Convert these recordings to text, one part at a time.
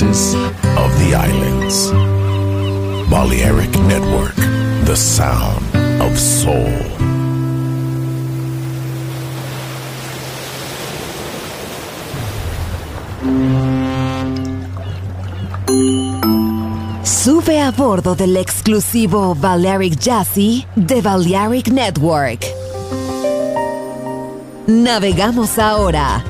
voices of the islands. Balearic Network, the sound of soul. Sube a bordo del exclusivo Balearic Jazzy de Balearic Network. Navegamos ahora.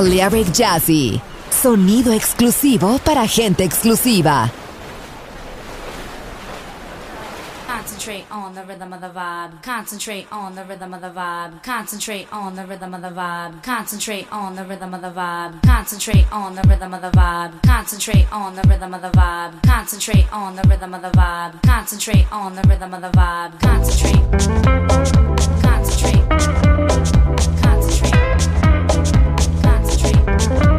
Balearic Jazzy. Sonido exclusivo para gente exclusiva. Concentrate on the rhythm of the vibe. Concentrate on the rhythm of the vibe. Concentrate on the rhythm of the vibe. Concentrate on the rhythm of the vibe. Concentrate on the rhythm of the vibe. Concentrate on the rhythm of the vibe. Concentrate on the rhythm of the vibe. Concentrate on the rhythm of the vibe. Concentrate. Bye.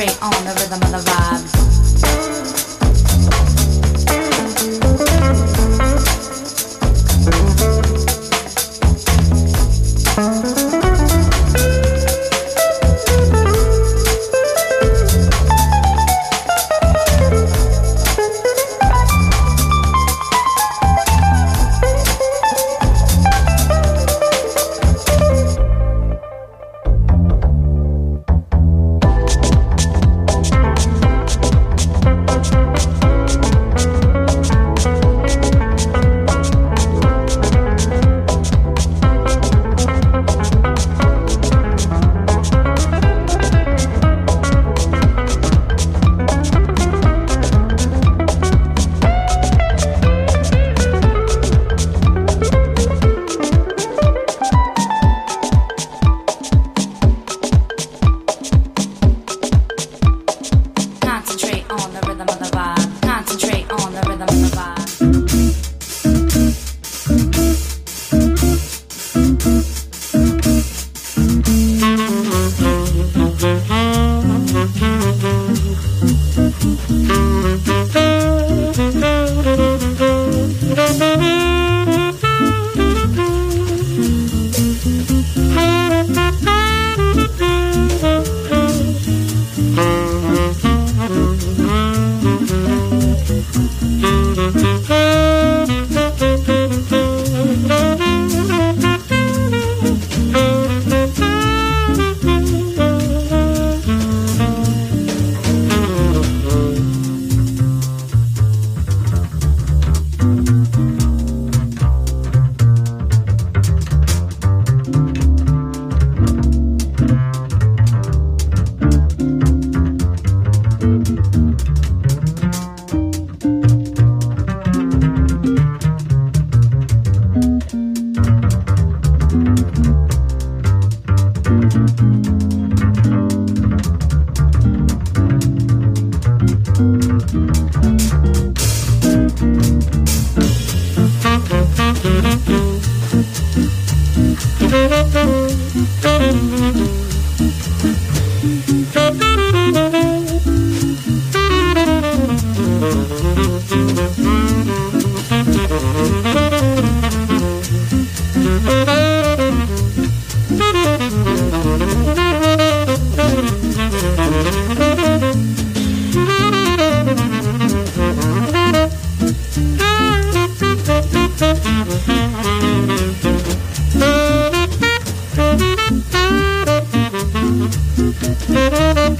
Concentrate on No hay.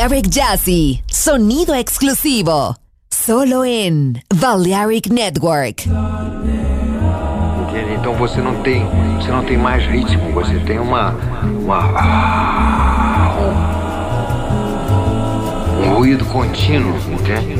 Balearic Jazzy, sonido exclusivo, solo en Balearic Network. Então você não tem, você não tem mais ritmo, você tem uma, uma um, um ruído contínuo, entende?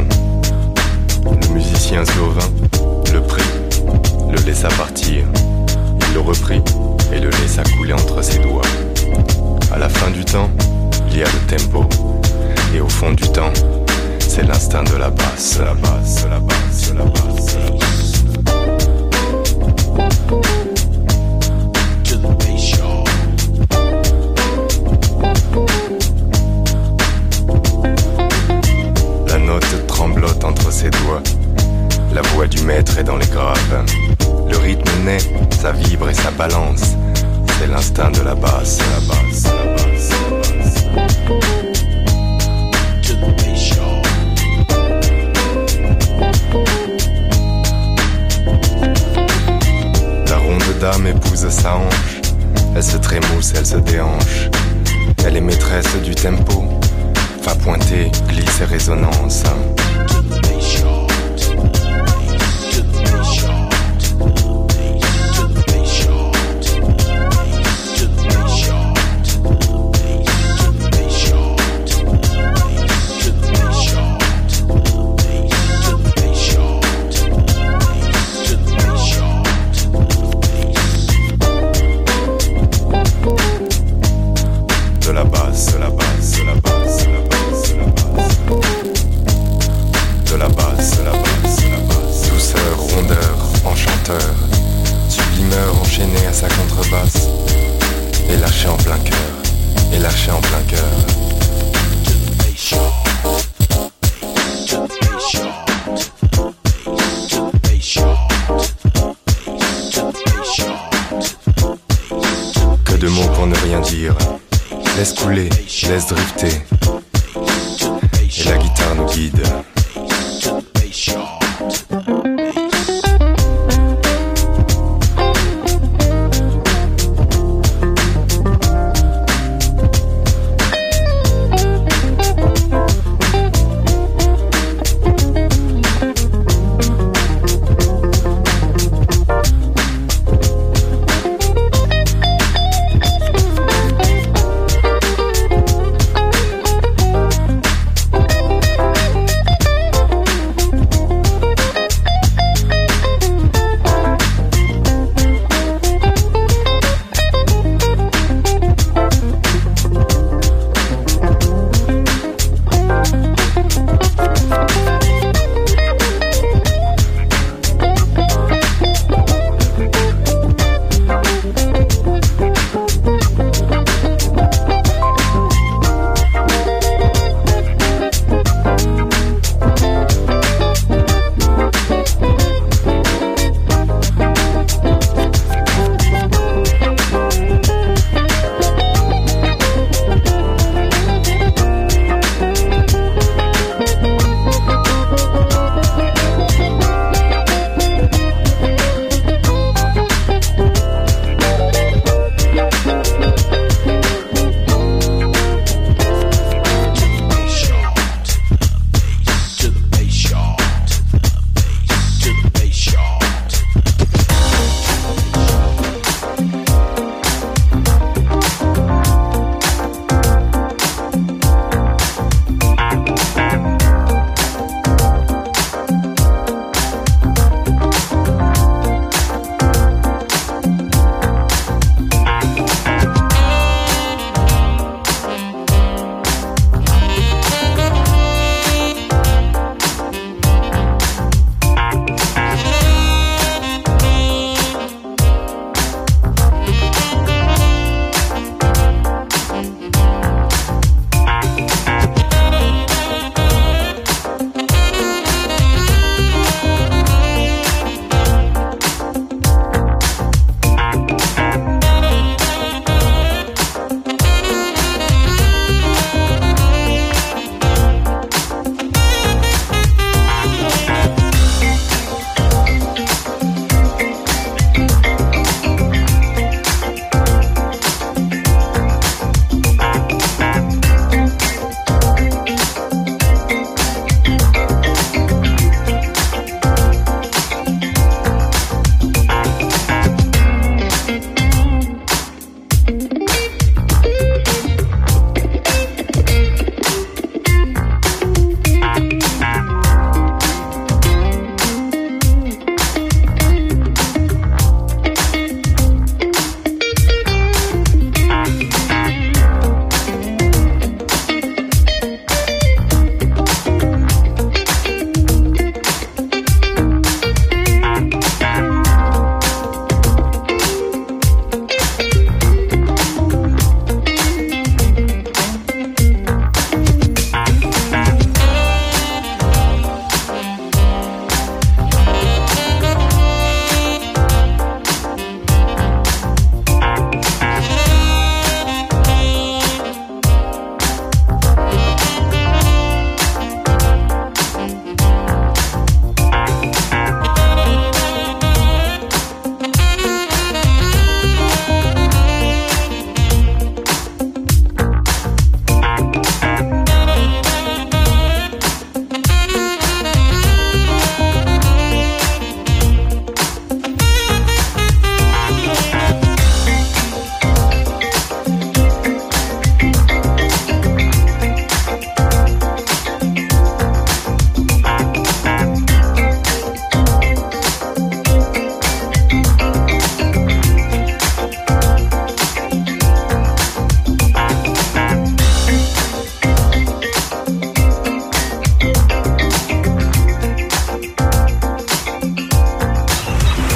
laissa partir. Il le reprit et le laissa couler entre ses doigts. À la fin du temps, il y a le tempo. Et au fond du temps, c'est l'instinct de la basse, la basse, la basse, la basse. La note tremblote entre ses doigts. La voix du maître est dans les graves. Le rythme naît, ça vibre et ça balance. C'est l'instinct de la basse, la basse, la basse, la basse. dame épouse sa hanche. Elle se trémousse, elle se déhanche. Elle est maîtresse du tempo. Va pointer, glisse et résonance.